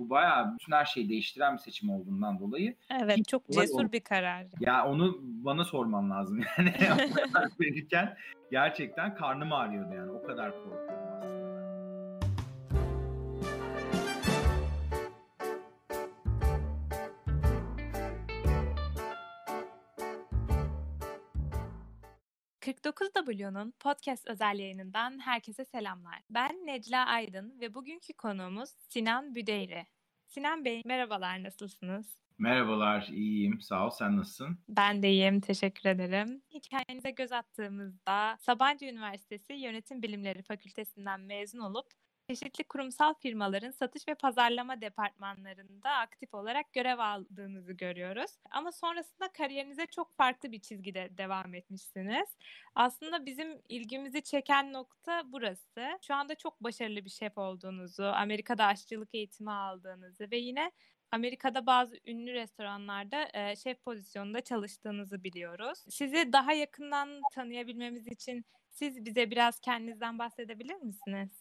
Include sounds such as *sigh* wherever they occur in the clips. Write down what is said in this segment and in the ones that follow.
Bu bayağı bütün her şeyi değiştiren bir seçim olduğundan dolayı. Evet çok cesur oldu. bir karar. Ya onu bana sorman lazım *laughs* yani. *laughs* verirken gerçekten karnım ağrıyordu yani o kadar korkuyorum 49W'nun podcast özel yayınından herkese selamlar. Ben Necla Aydın ve bugünkü konuğumuz Sinan Büdeyri. Sinan Bey merhabalar nasılsınız? Merhabalar iyiyim sağ ol sen nasılsın? Ben de iyiyim teşekkür ederim. Hikayenize göz attığımızda Sabancı Üniversitesi Yönetim Bilimleri Fakültesinden mezun olup çeşitli kurumsal firmaların satış ve pazarlama departmanlarında aktif olarak görev aldığınızı görüyoruz. Ama sonrasında kariyerinize çok farklı bir çizgide devam etmişsiniz. Aslında bizim ilgimizi çeken nokta burası. Şu anda çok başarılı bir şef olduğunuzu, Amerika'da aşçılık eğitimi aldığınızı ve yine Amerika'da bazı ünlü restoranlarda e, şef pozisyonunda çalıştığınızı biliyoruz. Sizi daha yakından tanıyabilmemiz için siz bize biraz kendinizden bahsedebilir misiniz?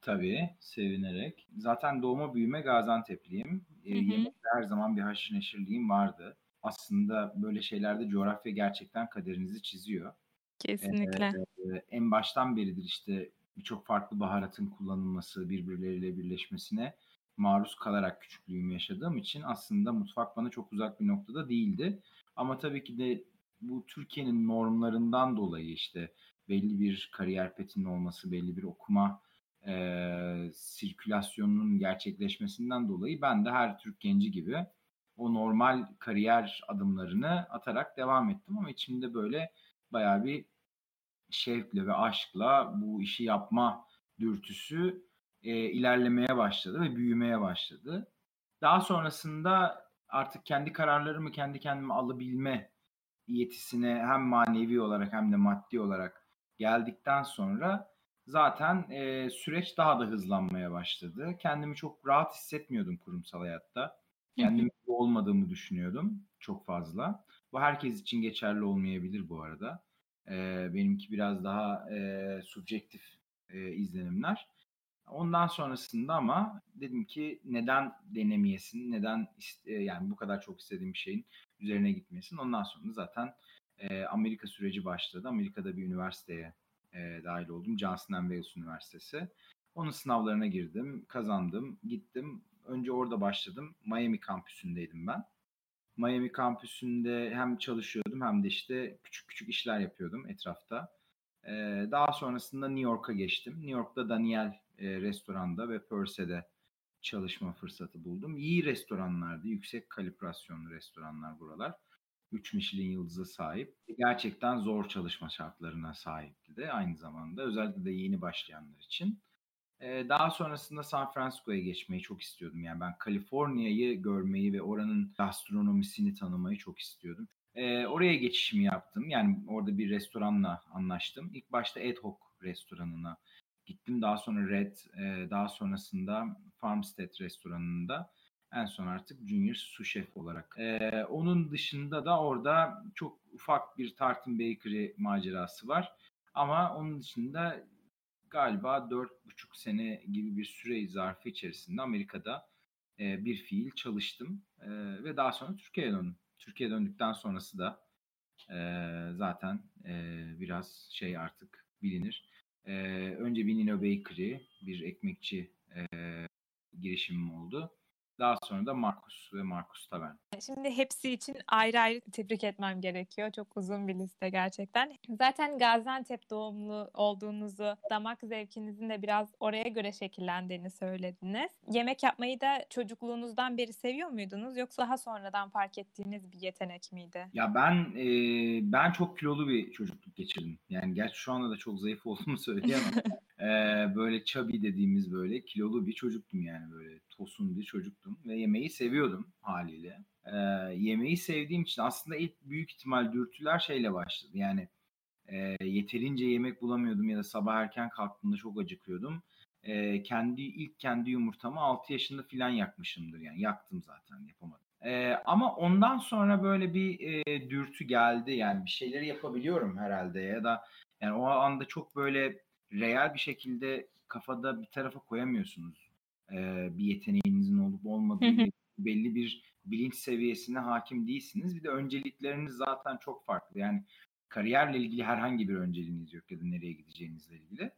Tabii, sevinerek. Zaten doğma büyüme Gaziantep'liyim. Eee, Hı yemekte her zaman bir haşır neşirliğim vardı. Aslında böyle şeylerde coğrafya gerçekten kaderinizi çiziyor. Kesinlikle. Eee, en baştan beridir işte birçok farklı baharatın kullanılması, birbirleriyle birleşmesine maruz kalarak küçüklüğümü yaşadığım için aslında mutfak bana çok uzak bir noktada değildi. Ama tabii ki de bu Türkiye'nin normlarından dolayı işte belli bir kariyer petinin olması, belli bir okuma e, sirkülasyonunun gerçekleşmesinden dolayı ben de her Türk genci gibi o normal kariyer adımlarını atarak devam ettim ama içimde böyle bayağı bir şevkle ve aşkla bu işi yapma dürtüsü e, ilerlemeye başladı ve büyümeye başladı. Daha sonrasında artık kendi kararlarımı kendi kendime alabilme yetisine hem manevi olarak hem de maddi olarak geldikten sonra zaten e, süreç daha da hızlanmaya başladı. Kendimi çok rahat hissetmiyordum kurumsal hayatta. Kendimi olmadığımı düşünüyordum çok fazla. Bu herkes için geçerli olmayabilir bu arada. E, benimki biraz daha e, subjektif e, izlenimler. Ondan sonrasında ama dedim ki neden denemeyesin, neden e, yani bu kadar çok istediğim bir şeyin üzerine gitmeyesin. Ondan sonra zaten e, Amerika süreci başladı. Amerika'da bir üniversiteye e, dahil oldum. Johnson Wales Üniversitesi. Onun sınavlarına girdim, kazandım, gittim. Önce orada başladım. Miami kampüsündeydim ben. Miami kampüsünde hem çalışıyordum hem de işte küçük küçük işler yapıyordum etrafta. Ee, daha sonrasında New York'a geçtim. New York'ta Daniel e, restoranda ve Purse'de çalışma fırsatı buldum. İyi restoranlardı, yüksek kalibrasyonlu restoranlar buralar. 3 Michelin yıldızı sahip. Gerçekten zor çalışma şartlarına sahipti de aynı zamanda. Özellikle de yeni başlayanlar için. Ee, daha sonrasında San Francisco'ya geçmeyi çok istiyordum. Yani ben Kaliforniya'yı görmeyi ve oranın gastronomisini tanımayı çok istiyordum. Ee, oraya geçişimi yaptım. Yani orada bir restoranla anlaştım. İlk başta Ad Hoc restoranına gittim. Daha sonra Red, e, daha sonrasında Farmstead restoranında en son artık Junior Su Chef olarak. Ee, onun dışında da orada çok ufak bir Tartan Bakery macerası var. Ama onun dışında galiba 4,5 sene gibi bir süre zarfı içerisinde Amerika'da e, bir fiil çalıştım. E, ve daha sonra Türkiye'ye döndüm. Türkiye'ye döndükten sonrası da e, zaten e, biraz şey artık bilinir. E, önce bir Nino Bakery, bir ekmekçi e, girişimim oldu. Daha sonra da Markus ve Markus Tavern. Şimdi hepsi için ayrı ayrı tebrik etmem gerekiyor. Çok uzun bir liste gerçekten. Zaten Gaziantep doğumlu olduğunuzu, damak zevkinizin de biraz oraya göre şekillendiğini söylediniz. Yemek yapmayı da çocukluğunuzdan beri seviyor muydunuz yoksa daha sonradan fark ettiğiniz bir yetenek miydi? Ya ben e, ben çok kilolu bir çocukluk geçirdim. Yani gerçi şu anda da çok zayıf olduğumu *laughs* söyleyemem. E, böyle chubby dediğimiz böyle kilolu bir çocuktum yani böyle tosun bir çocuktum ve yemeği seviyordum haliyle. E, yemeği sevdiğim için aslında ilk büyük ihtimal dürtüler şeyle başladı. Yani e, yeterince yemek bulamıyordum ya da sabah erken kalktığımda çok acıkıyordum. E, kendi ilk kendi yumurtamı 6 yaşında filan yakmışımdır yani yaktım zaten yapamadım. E, ama ondan sonra böyle bir e, dürtü geldi yani bir şeyleri yapabiliyorum herhalde ya da yani o anda çok böyle real bir şekilde kafada bir tarafa koyamıyorsunuz e, bir yeteneğinizin olup olmadığı belli bir bilinç seviyesine hakim değilsiniz. Bir de öncelikleriniz zaten çok farklı. Yani kariyerle ilgili herhangi bir önceliğiniz yok ya da nereye gideceğinizle ilgili.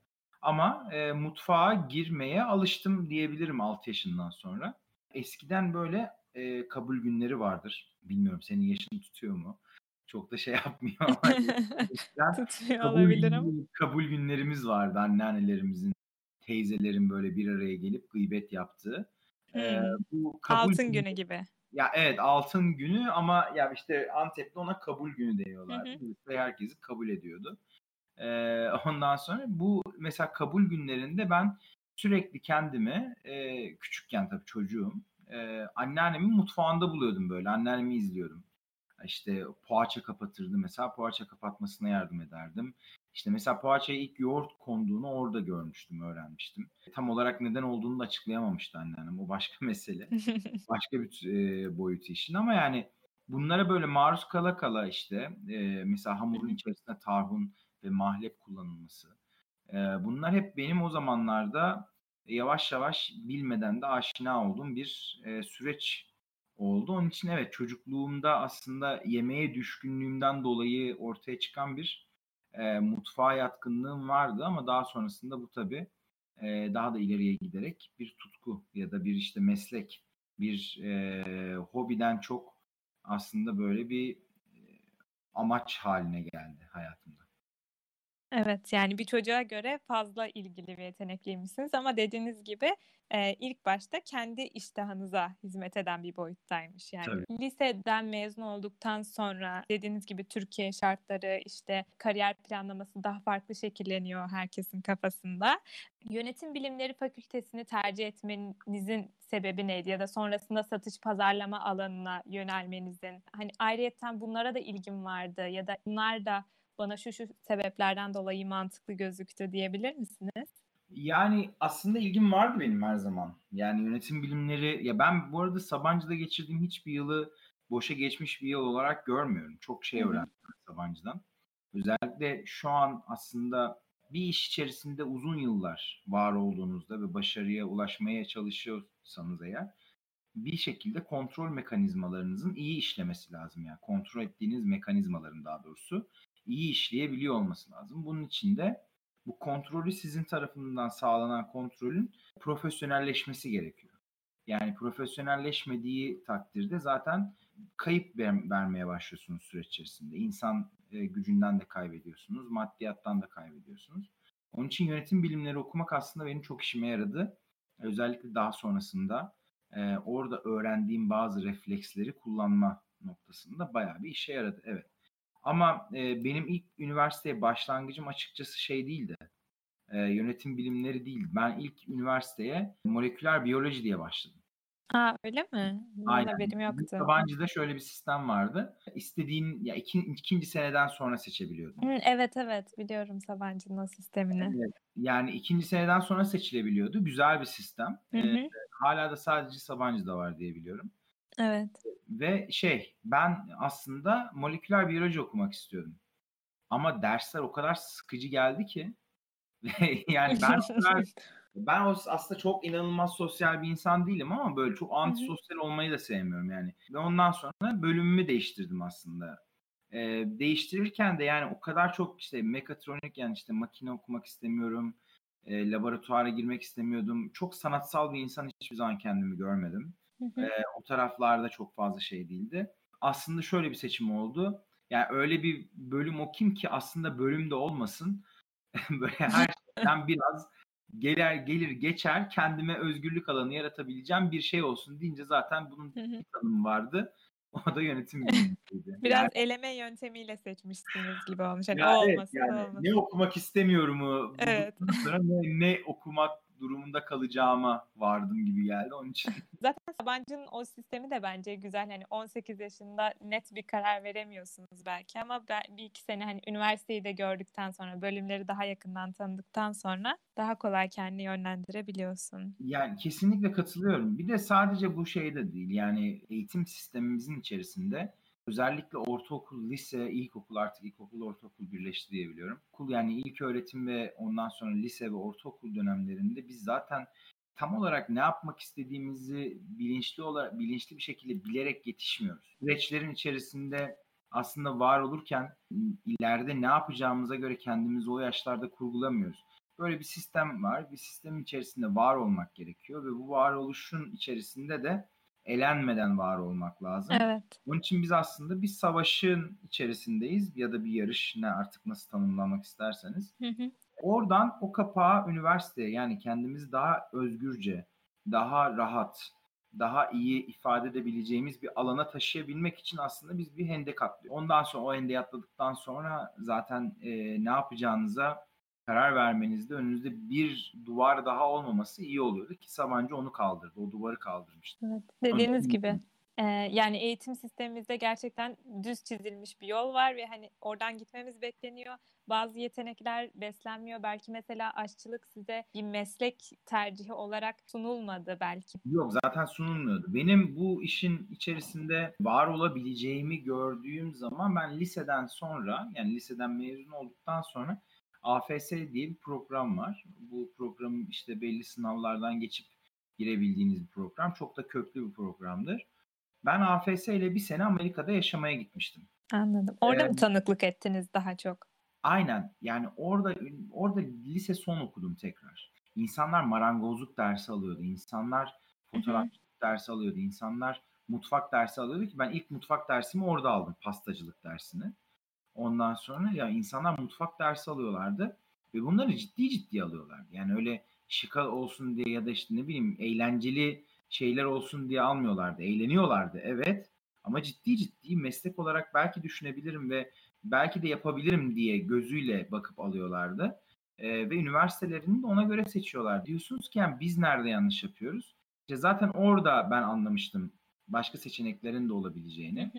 Ama e, mutfağa girmeye alıştım diyebilirim 6 yaşından sonra. Eskiden böyle e, kabul günleri vardır. Bilmiyorum senin yaşını tutuyor mu? Çok da şey *laughs* yapmıyor *laughs* ama. tutuyor kabul olabilir ama. Kabul günlerimiz vardı anneannelerimizin, teyzelerin böyle bir araya gelip gıybet yaptığı. Hmm. Ee, bu kabul altın günü gibi. Ya evet altın günü ama ya işte Antep'te ona kabul günü diyorlar. Ve herkesi kabul ediyordu. Ee, ondan sonra bu mesela kabul günlerinde ben sürekli kendimi e, küçükken tabii çocuğum e, anneannemin mutfağında buluyordum böyle. Anneannemi izliyordum. İşte poğaça kapatırdı mesela poğaça kapatmasına yardım ederdim. İşte mesela poğaçaya ilk yoğurt konduğunu orada görmüştüm, öğrenmiştim. Tam olarak neden olduğunu da açıklayamamıştı anneannem. O başka *laughs* mesele. *laughs* başka bir e, boyutu işin ama yani bunlara böyle maruz kala kala işte e, mesela hamurun içerisinde tarhun ve mahlep kullanılması. E, bunlar hep benim o zamanlarda yavaş yavaş bilmeden de aşina olduğum bir e, süreç oldu. Onun için evet çocukluğumda aslında yemeğe düşkünlüğümden dolayı ortaya çıkan bir e, mutfağa yatkınlığım vardı ama daha sonrasında bu tabii e, daha da ileriye giderek bir tutku ya da bir işte meslek, bir e, hobiden çok aslında böyle bir amaç haline geldi hayatımda. Evet, yani bir çocuğa göre fazla ilgili ve yetenekliymişsiniz ama dediğiniz gibi e, ilk başta kendi iştahınıza hizmet eden bir boyuttaymış. Yani Tabii. liseden mezun olduktan sonra dediğiniz gibi Türkiye şartları işte kariyer planlaması daha farklı şekilleniyor herkesin kafasında. Yönetim Bilimleri Fakültesini tercih etmenizin sebebi neydi ya da sonrasında satış pazarlama alanına yönelmenizin hani ayrıyetten bunlara da ilgim vardı ya da bunlar da bana şu şu sebeplerden dolayı mantıklı gözüktü diyebilir misiniz? Yani aslında ilgim vardı benim her zaman. Yani yönetim bilimleri ya ben bu arada Sabancı'da geçirdiğim hiçbir yılı boşa geçmiş bir yıl olarak görmüyorum. Çok şey öğrendim Sabancı'dan. Özellikle şu an aslında bir iş içerisinde uzun yıllar var olduğunuzda ve başarıya ulaşmaya çalışıyorsanız eğer bir şekilde kontrol mekanizmalarınızın iyi işlemesi lazım. Yani kontrol ettiğiniz mekanizmaların daha doğrusu iyi işleyebiliyor olması lazım. Bunun için de bu kontrolü sizin tarafından sağlanan kontrolün profesyonelleşmesi gerekiyor. Yani profesyonelleşmediği takdirde zaten kayıp ver, vermeye başlıyorsunuz süreç içerisinde. İnsan e, gücünden de kaybediyorsunuz, maddiyattan da kaybediyorsunuz. Onun için yönetim bilimleri okumak aslında benim çok işime yaradı. Özellikle daha sonrasında e, orada öğrendiğim bazı refleksleri kullanma noktasında bayağı bir işe yaradı. Evet. Ama e, benim ilk üniversiteye başlangıcım açıkçası şey değildi. E, yönetim bilimleri değil. Ben ilk üniversiteye moleküler biyoloji diye başladım. Aa öyle mi? Bunun Aynen. haberim yoktu. Sabancı'da şöyle bir sistem vardı. İstediğin ya iki, ikinci seneden sonra seçebiliyordun. Hı, evet evet biliyorum Sabancı'nın o sistemini. Evet. Yani ikinci seneden sonra seçilebiliyordu. Güzel bir sistem. Hı hı. Ee, hala da sadece Sabancı'da var diye biliyorum. Evet. Ve şey ben aslında moleküler biyoloji okumak istiyordum. Ama dersler o kadar sıkıcı geldi ki *laughs* yani ben *laughs* ben aslında çok inanılmaz sosyal bir insan değilim ama böyle çok antisosyal olmayı da sevmiyorum yani. Ve ondan sonra bölümümü değiştirdim aslında. Ee, değiştirirken de yani o kadar çok işte mekatronik yani işte makine okumak istemiyorum. E, laboratuvara girmek istemiyordum. Çok sanatsal bir insan hiçbir zaman kendimi görmedim. Hı o taraflarda çok fazla şey değildi. Aslında şöyle bir seçim oldu. Yani öyle bir bölüm okuyayım ki aslında bölümde olmasın. *laughs* Böyle her şeyden *laughs* biraz gelir gelir geçer kendime özgürlük alanı yaratabileceğim bir şey olsun deyince zaten bunun bir tanımı vardı. *laughs* O da yönetim bilimiydi. Biraz yani, eleme yöntemiyle seçmişsiniz gibi olmuş. Hani ya o evet, olmasın, yani olmasın. Ne okumak istemiyorumu evet. sonra ne, ne okumak durumunda kalacağıma vardım gibi geldi onun için. *laughs* Zaten Sabancı'nın o sistemi de bence güzel. Hani 18 yaşında net bir karar veremiyorsunuz belki ama ben bir iki sene hani üniversiteyi de gördükten sonra bölümleri daha yakından tanıdıktan sonra daha kolay kendini yönlendirebiliyorsun. Yani kesinlikle katılıyorum. Bir de sadece bu şey de değil. Yani eğitim sistemimizin içerisinde Özellikle ortaokul, lise, ilkokul artık ilkokul, ortaokul birleşti diyebiliyorum. Okul yani ilk öğretim ve ondan sonra lise ve ortaokul dönemlerinde biz zaten tam olarak ne yapmak istediğimizi bilinçli olarak bilinçli bir şekilde bilerek yetişmiyoruz. Süreçlerin içerisinde aslında var olurken ileride ne yapacağımıza göre kendimizi o yaşlarda kurgulamıyoruz. Böyle bir sistem var. Bir sistemin içerisinde var olmak gerekiyor ve bu varoluşun içerisinde de elenmeden var olmak lazım. Evet. Bunun için biz aslında bir savaşın içerisindeyiz ya da bir yarış ne artık nasıl tanımlamak isterseniz. Hı hı. Oradan o kapağı üniversiteye yani kendimizi daha özgürce, daha rahat, daha iyi ifade edebileceğimiz bir alana taşıyabilmek için aslında biz bir hendek atlıyoruz. Ondan sonra o hendeği atladıktan sonra zaten e, ne yapacağınıza karar vermenizde önünüzde bir duvar daha olmaması iyi oluyordu ki Sabancı onu kaldırdı. O duvarı kaldırmıştı. Evet, dediğiniz gibi. Ee, yani eğitim sistemimizde gerçekten düz çizilmiş bir yol var ve hani oradan gitmemiz bekleniyor. Bazı yetenekler beslenmiyor. Belki mesela aşçılık size bir meslek tercihi olarak sunulmadı belki. Yok zaten sunulmuyordu. Benim bu işin içerisinde var olabileceğimi gördüğüm zaman ben liseden sonra yani liseden mezun olduktan sonra AFS diye bir program var. Bu programın işte belli sınavlardan geçip girebildiğiniz bir program. Çok da köklü bir programdır. Ben AFS ile bir sene Amerika'da yaşamaya gitmiştim. Anladım. Orada ee, mı tanıklık ettiniz daha çok? Aynen. Yani orada orada lise son okudum tekrar. İnsanlar marangozluk dersi alıyordu. İnsanlar fotoğrafçılık dersi alıyordu. İnsanlar mutfak dersi alıyordu ki ben ilk mutfak dersimi orada aldım. Pastacılık dersini. Ondan sonra ya insanlar mutfak dersi alıyorlardı ve bunları ciddi ciddi alıyorlardı. Yani öyle şıka olsun diye ya da işte ne bileyim eğlenceli şeyler olsun diye almıyorlardı. Eğleniyorlardı evet ama ciddi ciddi meslek olarak belki düşünebilirim ve belki de yapabilirim diye gözüyle bakıp alıyorlardı. Ee, ve üniversitelerini de ona göre seçiyorlar. Diyorsunuz ki yani biz nerede yanlış yapıyoruz? İşte zaten orada ben anlamıştım başka seçeneklerin de olabileceğini.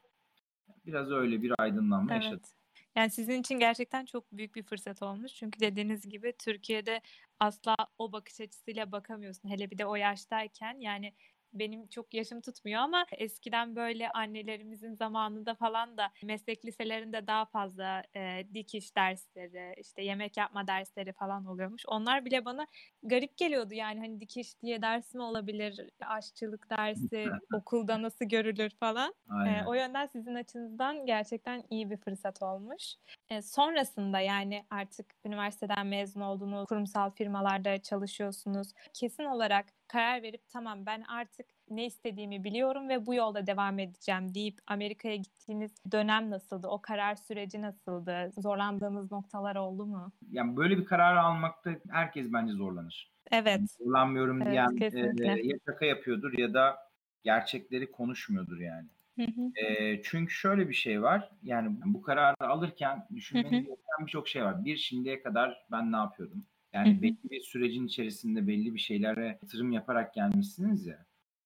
Biraz öyle bir aydınlanma evet. yaşadım. Yani sizin için gerçekten çok büyük bir fırsat olmuş. Çünkü dediğiniz gibi Türkiye'de asla o bakış açısıyla bakamıyorsun. Hele bir de o yaştayken yani benim çok yaşım tutmuyor ama eskiden böyle annelerimizin zamanında falan da meslek liselerinde daha fazla e, dikiş dersleri, işte yemek yapma dersleri falan oluyormuş. Onlar bile bana garip geliyordu yani hani dikiş diye ders mi olabilir, aşçılık dersi *laughs* okulda nasıl görülür falan. E, o yönden sizin açınızdan gerçekten iyi bir fırsat olmuş. E, sonrasında yani artık üniversiteden mezun olduğunuz kurumsal firmalarda çalışıyorsunuz. Kesin olarak karar verip tamam ben artık ne istediğimi biliyorum ve bu yolda devam edeceğim deyip Amerika'ya gittiğiniz dönem nasıldı? O karar süreci nasıldı? Zorlandığınız noktalar oldu mu? Yani böyle bir karar almakta herkes bence zorlanır. Evet. Yani zorlanmıyorum evet, diyen kesinlikle. e, ya şaka yapıyordur ya da gerçekleri konuşmuyordur yani. Hı hı. E, çünkü şöyle bir şey var. Yani bu kararı alırken düşünmeniz gereken birçok şey var. Bir şimdiye kadar ben ne yapıyordum? Yani hı hı. belli bir sürecin içerisinde belli bir şeylere yatırım yaparak gelmişsiniz ya.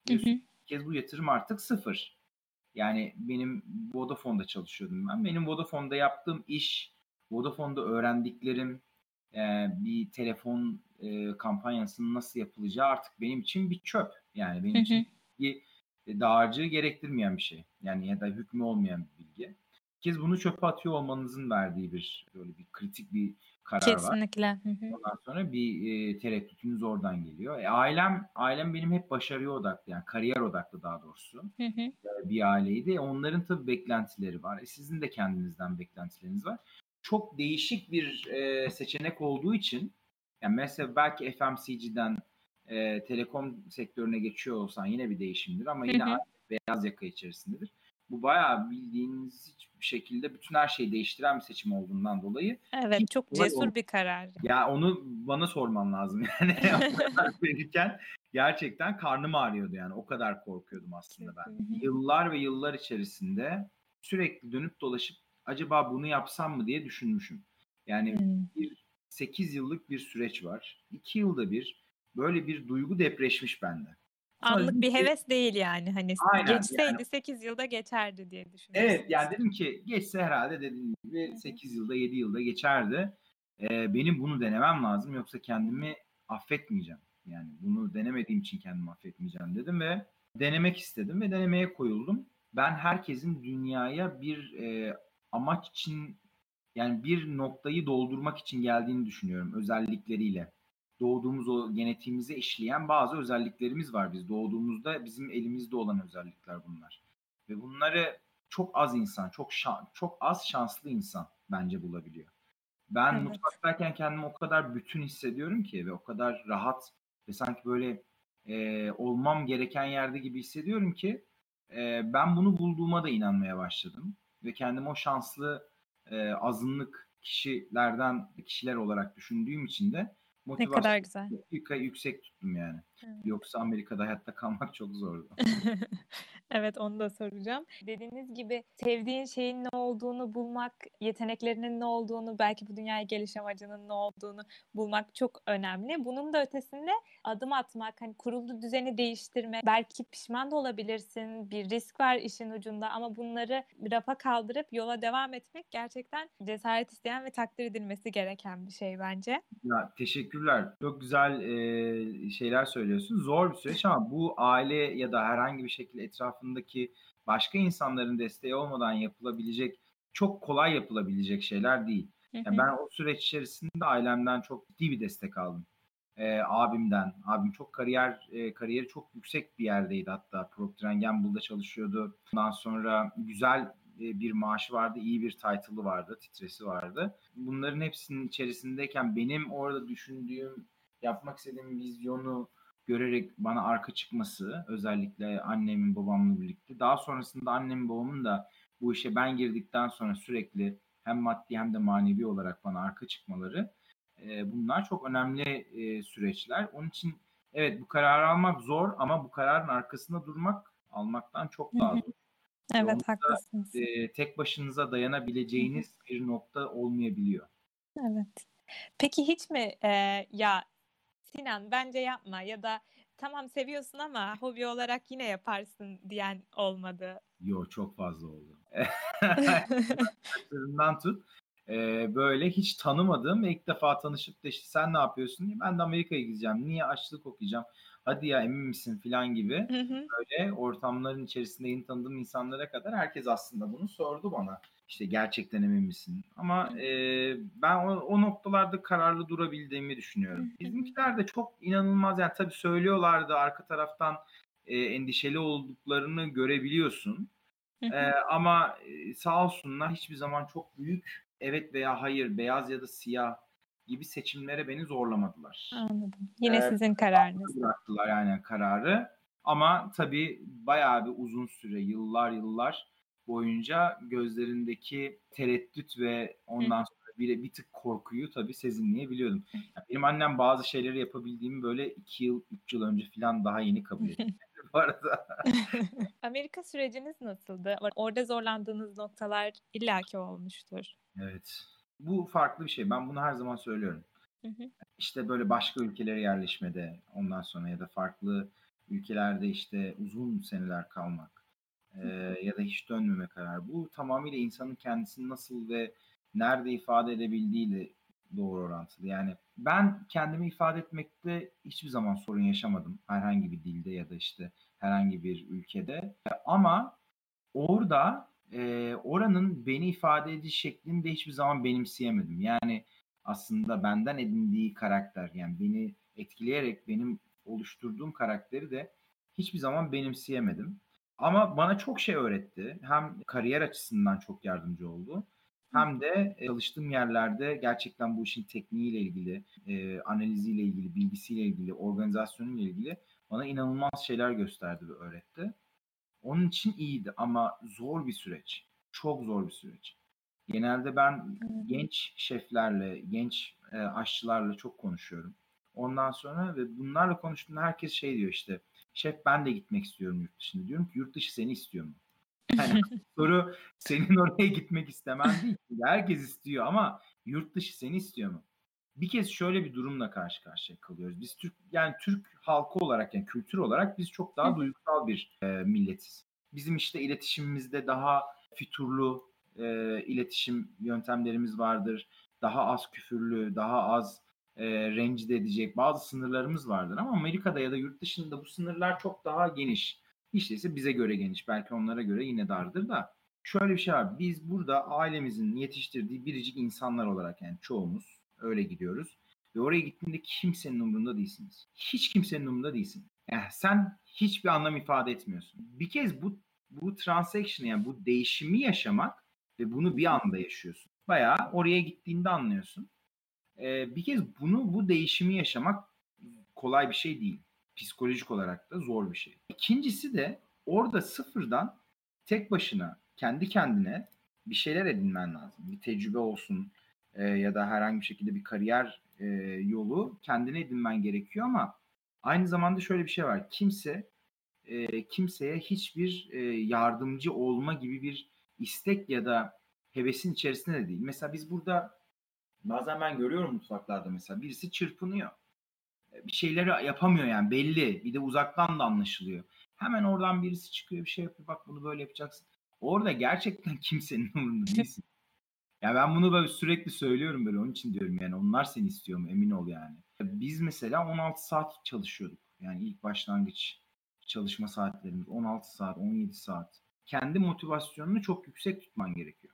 Bir kez bu yatırım artık sıfır. Yani benim Vodafone'da çalışıyordum ben. Benim Vodafone'da yaptığım iş, Vodafone'da öğrendiklerim, e, bir telefon e, kampanyasının nasıl yapılacağı artık benim için bir çöp. Yani benim için bir dağarcığı gerektirmeyen bir şey. Yani ya da hükmü olmayan bir bilgi. Bir kez bunu çöpe atıyor olmanızın verdiği bir böyle bir kritik bir karar Kesinlikle. var. Kesinlikle. Ondan sonra bir e, tereddütünüz oradan geliyor. E, ailem ailem benim hep başarıya odaklı yani kariyer odaklı daha doğrusu hı hı. E, bir aileydi. Onların tabii beklentileri var. E, sizin de kendinizden beklentileriniz var. Çok değişik bir e, seçenek olduğu için yani mesela belki FMCG'den e, telekom sektörüne geçiyor olsan yine bir değişimdir ama yine hı hı. beyaz yaka içerisindedir bu bayağı bildiğiniz bir şekilde bütün her şeyi değiştiren bir seçim olduğundan dolayı. Evet çok cesur o, bir karar. Ya onu bana sorman lazım *laughs* yani. verirken gerçekten karnım ağrıyordu yani o kadar korkuyordum aslında ben. Yıllar ve yıllar içerisinde sürekli dönüp dolaşıp acaba bunu yapsam mı diye düşünmüşüm. Yani bir 8 yıllık bir süreç var. 2 yılda bir böyle bir duygu depreşmiş bende. Anlık bir heves değil yani. Hani Aynen, geçseydi yani. 8 yılda geçerdi diye düşünüyorum. Evet yani dedim ki geçse herhalde dediğim gibi 8 yılda 7 yılda geçerdi. Ee, benim bunu denemem lazım yoksa kendimi affetmeyeceğim. Yani bunu denemediğim için kendimi affetmeyeceğim dedim ve denemek istedim ve denemeye koyuldum. Ben herkesin dünyaya bir e, amaç için yani bir noktayı doldurmak için geldiğini düşünüyorum özellikleriyle. Doğduğumuz o genetiğimize işleyen bazı özelliklerimiz var. Biz doğduğumuzda bizim elimizde olan özellikler bunlar. Ve bunları çok az insan, çok şan, çok az şanslı insan bence bulabiliyor. Ben evet. mutfaktayken kendimi o kadar bütün hissediyorum ki ve o kadar rahat ve sanki böyle e, olmam gereken yerde gibi hissediyorum ki e, ben bunu bulduğuma da inanmaya başladım ve kendimi o şanslı e, azınlık kişilerden kişiler olarak düşündüğüm için de motivasyon ne kadar güzel. yüksek tuttum yani. Evet. Yoksa Amerika'da hayatta kalmak çok zordu. *laughs* evet onu da soracağım. Dediğiniz gibi sevdiğin şeyin ne olduğunu bulmak, yeteneklerinin ne olduğunu, belki bu dünyaya geliş amacının ne olduğunu bulmak çok önemli. Bunun da ötesinde adım atmak, hani kurulu düzeni değiştirmek, belki pişman da olabilirsin, bir risk var işin ucunda ama bunları rafa kaldırıp yola devam etmek gerçekten cesaret isteyen ve takdir edilmesi gereken bir şey bence. Ya teşekkürler. Çok güzel e, şeyler söylüyorsun. Zor bir süreç ama bu aile ya da herhangi bir şekilde etrafındaki başka insanların desteği olmadan yapılabilecek, çok kolay yapılabilecek şeyler değil. Yani ben o süreç içerisinde ailemden çok ciddi bir destek aldım. Ee, abimden. Abim çok kariyer e, kariyeri çok yüksek bir yerdeydi hatta. Procter Gamble'da çalışıyordu. Ondan sonra güzel e, bir maaşı vardı, iyi bir title'ı vardı, titresi vardı. Bunların hepsinin içerisindeyken benim orada düşündüğüm, yapmak istediğim vizyonu görerek bana arka çıkması özellikle annemin babamla birlikte. Daha sonrasında annemin babamın da bu işe ben girdikten sonra sürekli hem maddi hem de manevi olarak bana arka çıkmaları e, bunlar çok önemli e, süreçler. Onun için evet bu kararı almak zor ama bu kararın arkasında durmak almaktan çok daha zor. evet Yolda, haklısınız. E, tek başınıza dayanabileceğiniz bir nokta olmayabiliyor. Evet. Peki hiç mi e, ya Sinan bence yapma ya da tamam seviyorsun ama hobi olarak yine yaparsın diyen olmadı. Yo çok fazla oldu. *laughs* tut e, böyle hiç tanımadığım ve ilk defa tanışıp da işte sen ne yapıyorsun diye ben de Amerika'ya gideceğim. Niye açlık okuyacağım? Hadi ya emin misin falan gibi hı hı. böyle ortamların içerisinde yeni tanıdığım insanlara kadar herkes aslında bunu sordu bana. İşte gerçekten emin misin? Ama e, ben o, o noktalarda kararlı durabildiğimi düşünüyorum. Bizimkiler de çok inanılmaz yani tabii söylüyorlardı arka taraftan e, endişeli olduklarını görebiliyorsun. E, ama sağ olsunlar hiçbir zaman çok büyük evet veya hayır, beyaz ya da siyah gibi seçimlere beni zorlamadılar. Anladım. Yine ee, sizin kararınız. Bıraktılar yani kararı. Ama tabii bayağı bir uzun süre, yıllar yıllar boyunca gözlerindeki tereddüt ve ondan sonra bir, bir tık korkuyu tabii sezinleyebiliyordum. Yani benim annem bazı şeyleri yapabildiğimi böyle iki yıl, üç yıl önce falan daha yeni kabul etti. bu arada. *laughs* Amerika süreciniz nasıldı? Orada zorlandığınız noktalar illaki olmuştur. Evet. Bu farklı bir şey. Ben bunu her zaman söylüyorum. Hı hı. İşte böyle başka ülkelere yerleşmede ondan sonra ya da farklı ülkelerde işte uzun seneler kalmak e, ya da hiç dönmeme karar. Bu tamamıyla insanın kendisini nasıl ve nerede ifade edebildiğiyle doğru orantılı. Yani ben kendimi ifade etmekte hiçbir zaman sorun yaşamadım. Herhangi bir dilde ya da işte herhangi bir ülkede. Ama orada e, oranın beni ifade ediş şeklini de hiçbir zaman benimseyemedim. Yani aslında benden edindiği karakter yani beni etkileyerek benim oluşturduğum karakteri de hiçbir zaman benimseyemedim. Ama bana çok şey öğretti. Hem kariyer açısından çok yardımcı oldu. Hem de çalıştığım yerlerde gerçekten bu işin tekniğiyle ilgili, e, analiziyle ilgili, bilgisiyle ilgili, organizasyonuyla ilgili bana inanılmaz şeyler gösterdi ve öğretti. Onun için iyiydi ama zor bir süreç. Çok zor bir süreç. Genelde ben genç şeflerle, genç e, aşçılarla çok konuşuyorum. Ondan sonra ve bunlarla konuştuğumda herkes şey diyor işte şef ben de gitmek istiyorum yurt dışında. Diyorum ki yurt dışı seni istiyor mu? *laughs* Yani soru senin *laughs* oraya gitmek istemen değil. Herkes istiyor ama yurt dışı seni istiyor mu? Bir kez şöyle bir durumla karşı karşıya kalıyoruz. Biz Türk yani Türk halkı olarak yani kültür olarak biz çok daha duygusal bir e, milletiz. Bizim işte iletişimimizde daha füturlu e, iletişim yöntemlerimiz vardır. Daha az küfürlü, daha az e, rencide edecek bazı sınırlarımız vardır. Ama Amerika'da ya da yurt dışında bu sınırlar çok daha geniş. İşte ise bize göre geniş. Belki onlara göre yine dardır da. Şöyle bir şey var. Biz burada ailemizin yetiştirdiği biricik insanlar olarak yani çoğumuz öyle gidiyoruz. Ve oraya gittiğinde kimsenin umurunda değilsiniz. Hiç kimsenin umurunda değilsin. Yani sen hiçbir anlam ifade etmiyorsun. Bir kez bu bu transaction yani bu değişimi yaşamak ve bunu bir anda yaşıyorsun. Bayağı oraya gittiğinde anlıyorsun. Ee, bir kez bunu bu değişimi yaşamak kolay bir şey değil. Psikolojik olarak da zor bir şey. İkincisi de orada sıfırdan tek başına kendi kendine bir şeyler edinmen lazım. Bir tecrübe olsun e, ya da herhangi bir şekilde bir kariyer e, yolu kendine edinmen gerekiyor ama aynı zamanda şöyle bir şey var. Kimse e, kimseye hiçbir e, yardımcı olma gibi bir istek ya da hevesin içerisinde de değil. Mesela biz burada bazen ben görüyorum mutfaklarda mesela birisi çırpınıyor. Bir şeyleri yapamıyor yani belli. Bir de uzaktan da anlaşılıyor. Hemen oradan birisi çıkıyor bir şey yapıyor. Bak bunu böyle yapacaksın. Orada gerçekten *laughs* kimsenin umurunda değilsin. Ya ben bunu böyle sürekli söylüyorum böyle onun için diyorum yani onlar seni istiyor mu emin ol yani. Biz mesela 16 saat çalışıyorduk. Yani ilk başlangıç çalışma saatlerimiz 16 saat, 17 saat. Kendi motivasyonunu çok yüksek tutman gerekiyor.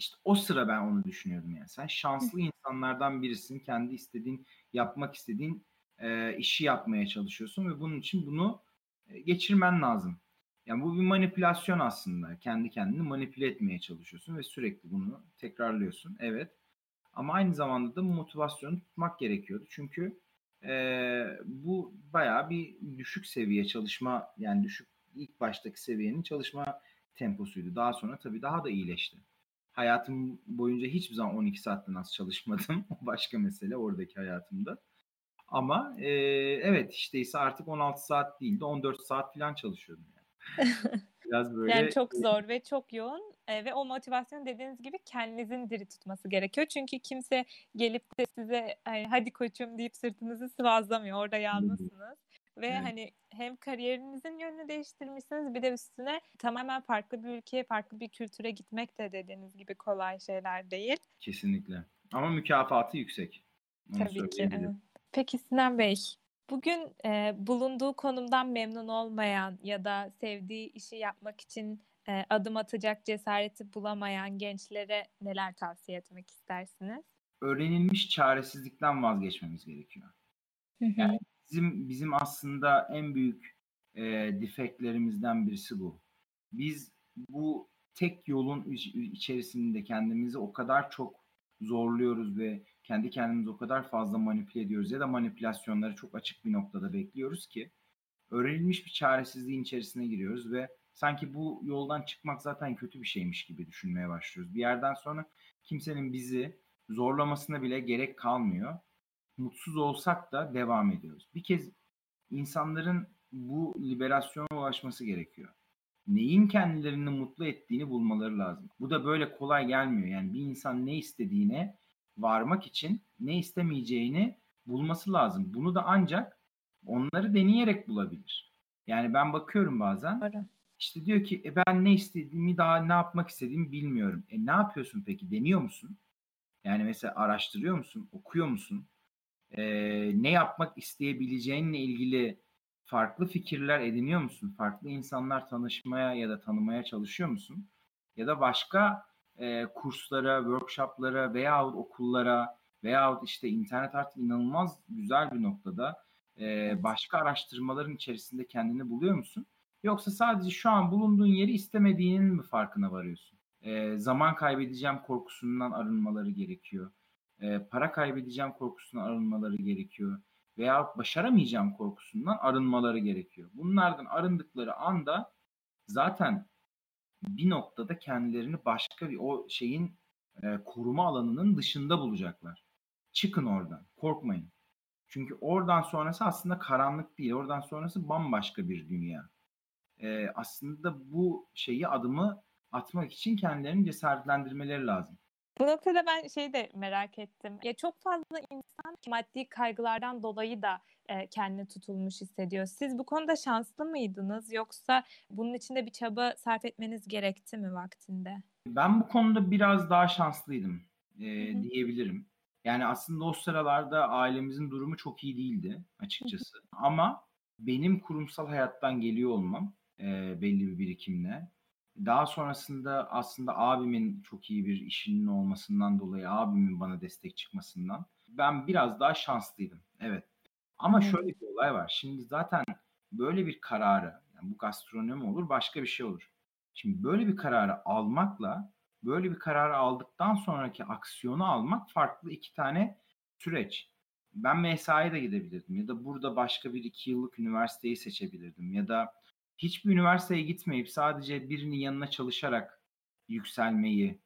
İşte o sıra ben onu düşünüyordum yani. Sen şanslı insanlardan birisin. Kendi istediğin, yapmak istediğin e, işi yapmaya çalışıyorsun ve bunun için bunu e, geçirmen lazım. Yani bu bir manipülasyon aslında. Kendi kendini manipüle etmeye çalışıyorsun ve sürekli bunu tekrarlıyorsun. Evet. Ama aynı zamanda da motivasyonu tutmak gerekiyordu. Çünkü e, bu bayağı bir düşük seviye çalışma yani düşük ilk baştaki seviyenin çalışma temposuydu. Daha sonra tabii daha da iyileşti. Hayatım boyunca hiçbir zaman 12 saatten az çalışmadım. *laughs* O başka mesele oradaki hayatımda. Ama e, evet işte ise artık 16 saat değil de 14 saat falan çalışıyordum. Yani. *laughs* Biraz böyle yani çok zor ve çok yoğun e, ve o motivasyon dediğiniz gibi kendinizin diri tutması gerekiyor. Çünkü kimse gelip de size hadi koçum deyip sırtınızı sıvazlamıyor. Orada yalnızsınız. Ve evet. hani hem kariyerinizin yönünü değiştirmişsiniz bir de üstüne tamamen farklı bir ülkeye, farklı bir kültüre gitmek de dediğiniz gibi kolay şeyler değil. Kesinlikle. Ama mükafatı yüksek. Onu Tabii ki. Evet. Peki Sinan Bey, Bugün e, bulunduğu konumdan memnun olmayan ya da sevdiği işi yapmak için e, adım atacak cesareti bulamayan gençlere neler tavsiye etmek istersiniz? Öğrenilmiş çaresizlikten vazgeçmemiz gerekiyor. Yani bizim bizim aslında en büyük e, defektlerimizden birisi bu. Biz bu tek yolun içerisinde kendimizi o kadar çok zorluyoruz ve kendi kendimizi o kadar fazla manipüle ediyoruz ya da manipülasyonları çok açık bir noktada bekliyoruz ki öğrenilmiş bir çaresizliğin içerisine giriyoruz ve sanki bu yoldan çıkmak zaten kötü bir şeymiş gibi düşünmeye başlıyoruz. Bir yerden sonra kimsenin bizi zorlamasına bile gerek kalmıyor. Mutsuz olsak da devam ediyoruz. Bir kez insanların bu liberasyona ulaşması gerekiyor. Neyin kendilerini mutlu ettiğini bulmaları lazım. Bu da böyle kolay gelmiyor. Yani bir insan ne istediğine varmak için ne istemeyeceğini bulması lazım. Bunu da ancak onları deneyerek bulabilir. Yani ben bakıyorum bazen. Doğru. İşte diyor ki e ben ne istediğimi daha ne yapmak istediğimi bilmiyorum. E ne yapıyorsun peki? Deniyor musun? Yani mesela araştırıyor musun? Okuyor musun? E, ne yapmak isteyebileceğinle ilgili farklı fikirler ediniyor musun? Farklı insanlar tanışmaya ya da tanımaya çalışıyor musun? Ya da başka e, kurslara, workshoplara veyahut okullara veyahut işte internet artık inanılmaz güzel bir noktada e, başka araştırmaların içerisinde kendini buluyor musun? Yoksa sadece şu an bulunduğun yeri istemediğinin mi farkına varıyorsun? E, zaman kaybedeceğim korkusundan arınmaları gerekiyor. E, para kaybedeceğim korkusundan arınmaları gerekiyor. Veya başaramayacağım korkusundan arınmaları gerekiyor. Bunlardan arındıkları anda zaten bir noktada kendilerini başka bir o şeyin e, koruma alanının dışında bulacaklar. Çıkın oradan. Korkmayın. Çünkü oradan sonrası aslında karanlık değil. Oradan sonrası bambaşka bir dünya. E, aslında bu şeyi adımı atmak için kendilerini cesaretlendirmeleri lazım. Bu noktada ben şeyi de merak ettim. Ya çok fazla insan maddi kaygılardan dolayı da e, kendini tutulmuş hissediyor. Siz bu konuda şanslı mıydınız yoksa bunun için de bir çaba sarf etmeniz gerekti mi vaktinde? Ben bu konuda biraz daha şanslıydım e, diyebilirim. Yani aslında o sıralarda ailemizin durumu çok iyi değildi açıkçası. Ama benim kurumsal hayattan geliyor olmam e, belli bir birikimle daha sonrasında aslında abimin çok iyi bir işinin olmasından dolayı abimin bana destek çıkmasından ben biraz daha şanslıydım. Evet. Ama şöyle bir olay var. Şimdi zaten böyle bir kararı, yani bu gastronomi olur, başka bir şey olur. Şimdi böyle bir kararı almakla böyle bir kararı aldıktan sonraki aksiyonu almak farklı iki tane süreç. Ben mesaiye de gidebilirdim ya da burada başka bir iki yıllık üniversiteyi seçebilirdim ya da hiçbir üniversiteye gitmeyip sadece birinin yanına çalışarak yükselmeyi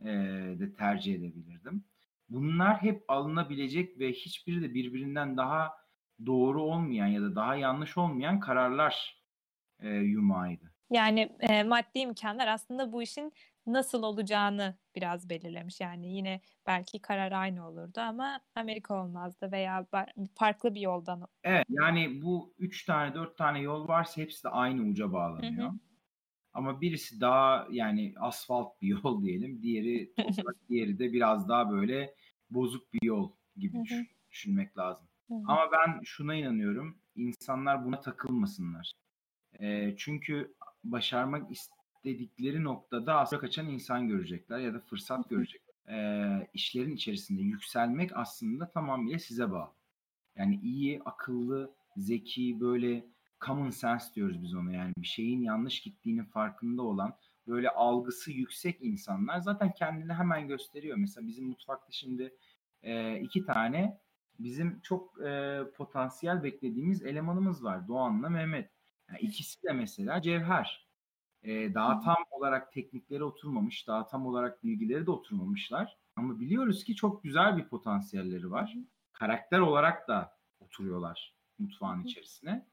eee, de tercih edebilirdim. Bunlar hep alınabilecek ve hiçbiri de birbirinden daha doğru olmayan ya da daha yanlış olmayan kararlar eee, yumağıydı. Yani e, maddi imkanlar aslında bu işin nasıl olacağını biraz belirlemiş. Yani yine belki karar aynı olurdu ama Amerika olmazdı veya farklı bir yoldan. Evet yani bu üç tane dört tane yol varsa hepsi de aynı uca Hı bağlanıyor. hı. Ama birisi daha yani asfalt bir yol diyelim. Diğeri *laughs* toprak, diğeri de biraz daha böyle bozuk bir yol gibi Hı hı. düş- düşünmek lazım. Hı hı. Ama ben şuna inanıyorum. İnsanlar buna takılmasınlar. Eee, çünkü başarmak istedikleri noktada aslında kaçan insan görecekler ya da fırsat görecekler. Eee, işlerin içerisinde yükselmek aslında tamamıyla size bağlı. Yani iyi, akıllı, zeki, böyle common sense diyoruz biz ona. Yani bir şeyin yanlış gittiğinin farkında olan, böyle algısı yüksek insanlar zaten kendini hemen gösteriyor. Mesela bizim mutfakta şimdi eee, iki tane bizim çok eee, potansiyel beklediğimiz elemanımız var. Doğan'la Mehmet. Yani ikisi de mesela cevher. Hı daha tam olarak teknikleri oturmamış, daha tam olarak bilgileri de oturmamışlar. Ama biliyoruz ki çok güzel bir potansiyelleri var. Karakter olarak da oturuyorlar mutfağın içerisine.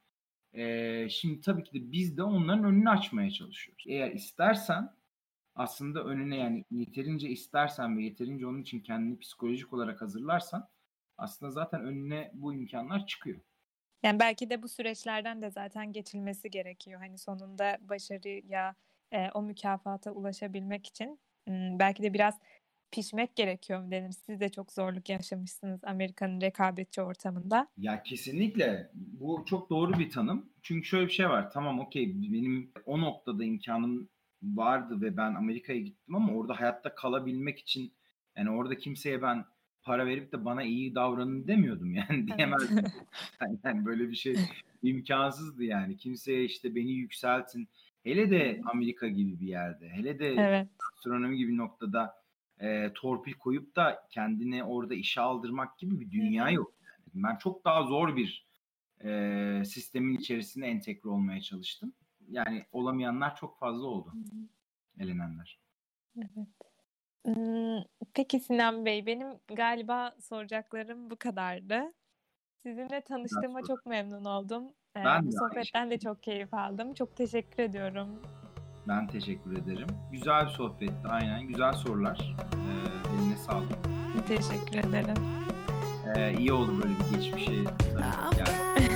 Eee, şimdi tabii ki de biz de onların önünü açmaya çalışıyoruz. Eğer istersen aslında önüne yani yeterince istersen ve yeterince onun için kendini psikolojik olarak hazırlarsan aslında zaten önüne bu imkanlar çıkıyor. Yani belki de bu süreçlerden de zaten geçilmesi gerekiyor. Hani sonunda başarıya, e, o mükafata ulaşabilmek için belki de biraz pişmek gerekiyor mu denir. Siz de çok zorluk yaşamışsınız Amerika'nın rekabetçi ortamında. Ya kesinlikle bu çok doğru bir tanım. Çünkü şöyle bir şey var. Tamam okey benim o noktada imkanım vardı ve ben Amerika'ya gittim ama orada hayatta kalabilmek için yani orada kimseye ben para verip de bana iyi davranın demiyordum yani *laughs* diyemezdim. *laughs* Yani böyle bir şey imkansızdı yani. Kimseye işte beni yükseltin. Hele de. Amerika gibi bir yerde. Hele de Evet. gastronomi gibi noktada e, torpil koyup da kendini orada işe aldırmak gibi bir dünya yok. Yani ben çok daha zor bir e, sistemin içerisine entegre olmaya çalıştım. Yani olamayanlar çok fazla oldu. Hı hı. Elenenler. Evet. Peki Sinan Bey, benim galiba soracaklarım bu kadardı. Sizinle tanıştığıma çok memnun oldum. Ee, Ben bu de sohbetten de çok keyif aldım. Çok teşekkür ediyorum. Ben teşekkür ederim. Güzel bir sohbetti aynen. Güzel sorular. E, eline sağlık. Teşekkür ederim. E, iyi oldu böyle bir geçmişe gelmek.